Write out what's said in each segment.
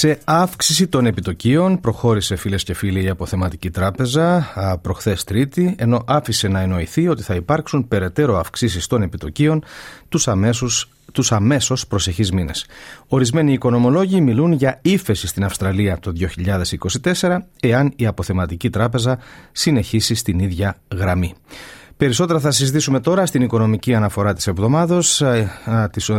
Σε αύξηση των επιτοκίων προχώρησε φίλες και φίλοι η Αποθεματική Τράπεζα προχθές Τρίτη, ενώ άφησε να εννοηθεί ότι θα υπάρξουν περαιτέρω αυξήσεις των επιτοκίων τους αμέσως τους αμέσως προσεχείς μήνες. Ορισμένοι οικονομολόγοι μιλούν για ύφεση στην Αυστραλία το 2024 εάν η αποθεματική τράπεζα συνεχίσει στην ίδια γραμμή. Περισσότερα θα συζητήσουμε τώρα στην οικονομική αναφορά της εβδομάδος, ε,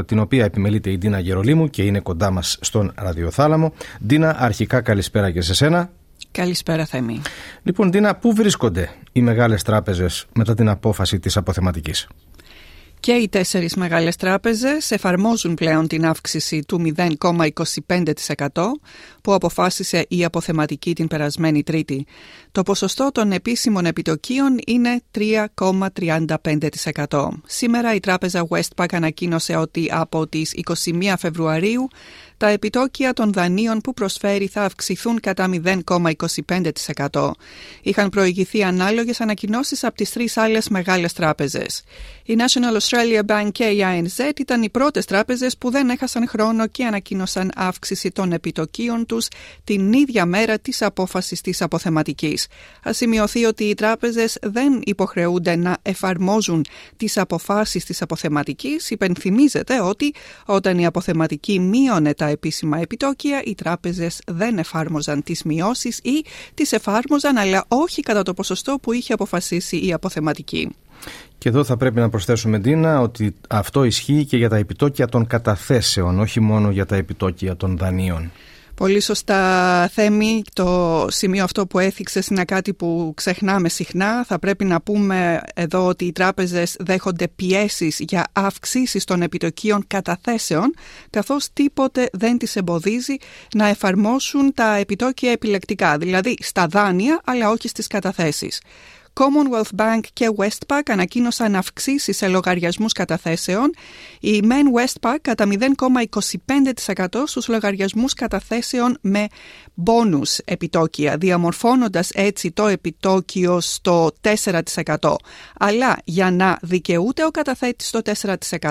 την οποία επιμελείται η Ντίνα Γερολίμου και είναι κοντά μας στον ραδιοθάλαμο. Ντίνα, αρχικά καλησπέρα και σε σένα. Καλησπέρα Θέμη. Λοιπόν, Ντίνα, πού βρίσκονται οι μεγάλες τράπεζες μετά την απόφαση της αποθεματικής; Και οι τέσσερις μεγάλες τράπεζες εφαρμόζουν πλέον την αύξηση του 0,25% που αποφάσισε η αποθεματική την περασμένη Τρίτη. Το ποσοστό των επίσημων επιτοκίων είναι 3,35%. Σήμερα η τράπεζα Westpac ανακοίνωσε ότι από τις 21 Φεβρουαρίου τα επιτόκια των δανείων που προσφέρει θα αυξηθούν κατά 0,25%. Είχαν προηγηθεί ανάλογες ανακοινώσεις από τις τρεις άλλες μεγάλες τράπεζες. Η National Australia Bank και η ANZ ήταν οι πρώτες τράπεζες που δεν έχασαν χρόνο και ανακοίνωσαν αύξηση των επιτοκίων τους την ίδια μέρα της απόφασης της αποθεματικής. Α σημειωθεί ότι οι τράπεζες δεν υποχρεούνται να εφαρμόζουν τις αποφάσεις της αποθεματικής. Υπενθυμίζεται ότι όταν η αποθεματική μείωνε τα επίσημα επιτόκια, οι τράπεζες δεν εφάρμοζαν τις μειώσεις ή τις εφάρμοζαν αλλά όχι κατά το ποσοστό που είχε αποφασίσει η αποθεματική. Και εδώ θα πρέπει να προσθέσουμε, Ντίνα, ότι αυτό ισχύει και για τα επιτόκια των καταθέσεων, όχι μόνο για τα επιτόκια των δανείων. Πολύ σωστά Θέμη, το σημείο αυτό που έθιξες είναι κάτι που ξεχνάμε συχνά. Θα πρέπει να πούμε εδώ ότι οι τράπεζες δέχονται πιέσεις για αυξήσεις των επιτοκίων καταθέσεων, καθώς τίποτε δεν τις εμποδίζει να εφαρμόσουν τα επιτόκια επιλεκτικά, δηλαδή στα δάνεια αλλά όχι στις καταθέσεις. Commonwealth Bank και Westpac ανακοίνωσαν αυξήσεις σε λογαριασμούς καταθέσεων. Η Men Westpac κατά 0,25% στους λογαριασμούς καταθέσεων με μπόνους επιτόκια, διαμορφώνοντας έτσι το επιτόκιο στο 4%. Αλλά για να δικαιούται ο καταθέτης στο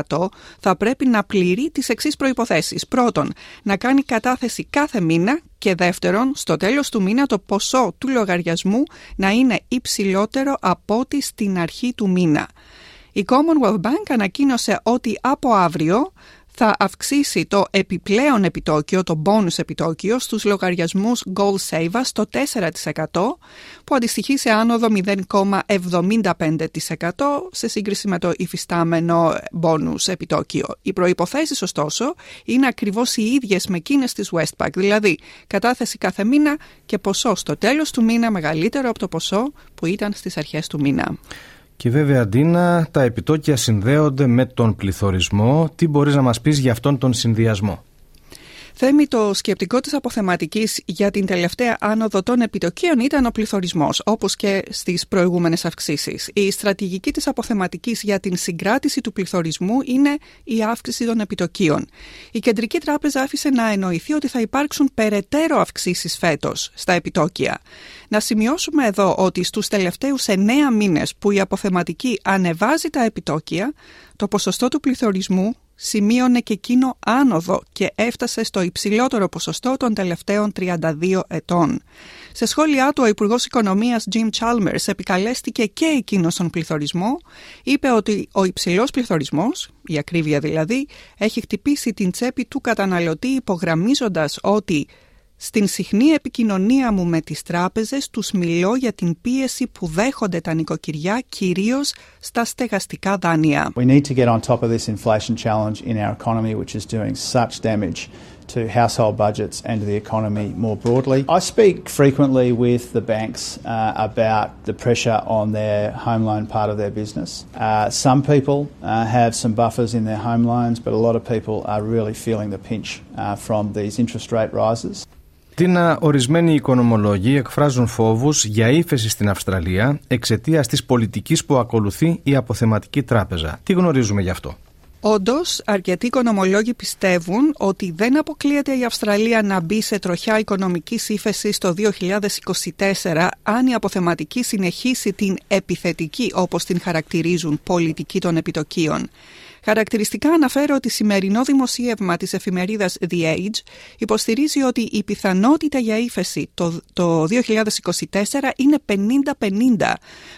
4% θα πρέπει να πληρεί τις εξής προϋποθέσεις. Πρώτον, να κάνει κατάθεση κάθε μήνα και δεύτερον, στο τέλος του μήνα το ποσό του λογαριασμού να είναι υψηλότερο από ό,τι στην αρχή του μήνα. Η Commonwealth Bank ανακοίνωσε ότι από αύριο θα αυξήσει το επιπλέον επιτόκιο, το bonus επιτόκιο, στους λογαριασμούς Goal Save στο 4% που αντιστοιχεί σε άνοδο 0,75% σε σύγκριση με το υφιστάμενο bonus επιτόκιο. Οι προϋποθέσεις ωστόσο είναι ακριβώς οι ίδιες με εκείνες της Westpac, δηλαδή κατάθεση κάθε μήνα και ποσό στο τέλος του μήνα μεγαλύτερο από το ποσό που ήταν στις αρχές του μήνα. Και βέβαια, Αντίνα, τα επιτόκια συνδέονται με τον πληθωρισμό. Τι μπορείς να μας πεις για αυτόν τον συνδυασμό; Θέμη, το σκεπτικό της αποθεματικής για την τελευταία άνοδο των επιτοκίων ήταν ο πληθωρισμός, όπως και στις προηγούμενες αυξήσεις. Η στρατηγική της αποθεματικής για την συγκράτηση του πληθωρισμού είναι η αύξηση των επιτοκίων. Η Κεντρική Τράπεζα άφησε να εννοηθεί ότι θα υπάρξουν περαιτέρω αυξήσεις φέτος στα επιτόκια. Να σημειώσουμε εδώ ότι στους τελευταίους εννέα μήνες που η αποθεματική ανεβάζει τα επιτόκια, το ποσοστό του πληθωρισμού σημείωνε και εκείνο άνοδο και έφτασε στο υψηλότερο ποσοστό των τελευταίων 32 ετών. Σε σχόλιά του, ο Υπουργός Οικονομίας Jim Chalmers επικαλέστηκε και εκείνος τον πληθωρισμό. Είπε ότι ο υψηλός πληθωρισμός, η ακρίβεια δηλαδή, έχει χτυπήσει την τσέπη του καταναλωτή υπογραμμίζοντας ότι στην συχνή επικοινωνία μου με τις τράπεζες τους μιλώ για την πίεση που δέχονται τα νοικοκυριά κυρίως στα στεγαστικά δάνεια. We need to get on top of this inflation challenge in our economy which is doing such damage to household budgets and to the economy more broadly. I speak frequently with the banks uh, about the pressure on their home loan part of their business. Uh, some people uh, have some buffers in their home loans, but a lot of people are really feeling the pinch uh, from these interest rate rises. Τίνα, ορισμένοι οικονομολόγοι εκφράζουν φόβους για ύφεση στην Αυστραλία εξαιτίας της πολιτικής που ακολουθεί η αποθεματική τράπεζα. Τι γνωρίζουμε γι' αυτό; Όντως, αρκετοί οικονομολόγοι πιστεύουν ότι δεν αποκλείεται η Αυστραλία να μπει σε τροχιά οικονομικής ύφεσης το 2024 αν η αποθεματική συνεχίσει την επιθετική, όπως την χαρακτηρίζουν, πολιτική των επιτοκίων. Χαρακτηριστικά αναφέρω ότι σημερινό δημοσίευμα της εφημερίδας The Age υποστηρίζει ότι η πιθανότητα για ύφεση το, το 2024 είναι 50-50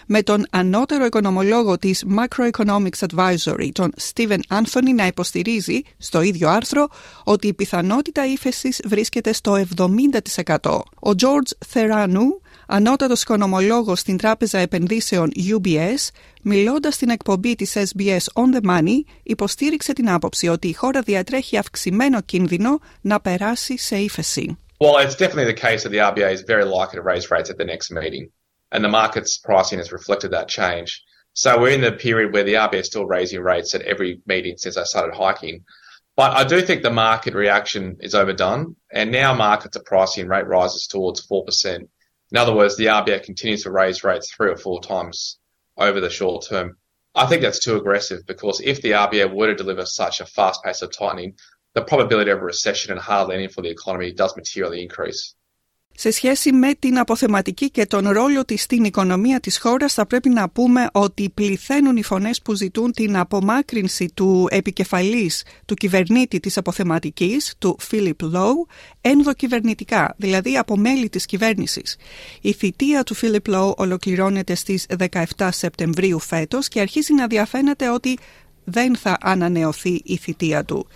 με τον ανώτερο οικονομολόγο της Macroeconomics Advisory, τον Steven Anthony, να υποστηρίζει στο ίδιο άρθρο ότι η πιθανότητα ύφεσης βρίσκεται στο 70%. Ο George Theranu ανώτατος οικονομολόγος στην Τράπεζα Επενδύσεων UBS, μιλώντας στην εκπομπή της SBS On The Money, υποστήριξε την άποψη ότι η χώρα διατρέχει αυξημένο κίνδυνο να περάσει σε ύφεση. Well, it's definitely the case that the RBA is very likely to raise rates at the next meeting, and the market's pricing has reflected that change. So we're in the period where the RBA is still raising rates at every meeting since they started hiking. But I do think the market reaction is overdone, and now markets are pricing rate rises towards 4%. in other words, the RBA continues to raise rates three or four times over the short term. I think that's too aggressive because if the RBA were to deliver such a fast pace of tightening, the probability of a recession and hard landing for the economy does materially increase. Σε σχέση με την αποθεματική και τον ρόλο της στην οικονομία της χώρας θα πρέπει να πούμε ότι πληθαίνουν οι φωνές που ζητούν την απομάκρυνση του επικεφαλής του κυβερνήτη της αποθεματικής, του Φίλιπ Λόου, ενδοκυβερνητικά, δηλαδή από μέλη της κυβέρνησης. Η θητεία του Φίλιπ Λόου ολοκληρώνεται στις 17 Σεπτεμβρίου φέτος και αρχίζει να διαφαίνεται ότι δεν θα ανανεωθεί η θητεία του.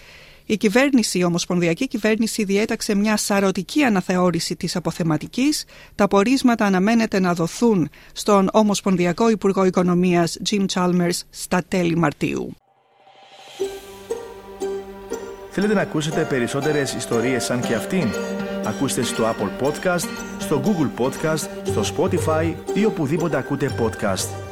Η κυβέρνηση, η Ομοσπονδιακή Κυβέρνηση διέταξε μια σαρωτική αναθεώρηση της αποθεματικής. Τα πορίσματα αναμένεται να δοθούν στον Ομοσπονδιακό Υπουργό Οικονομίας Jim Chalmers στα τέλη Μαρτίου. Θέλετε να ακούσετε περισσότερες ιστορίες σαν και αυτήν; Ακούστε στο Apple Podcast, στο Google Podcast, στο Spotify ή οπουδήποτε ακούτε podcast.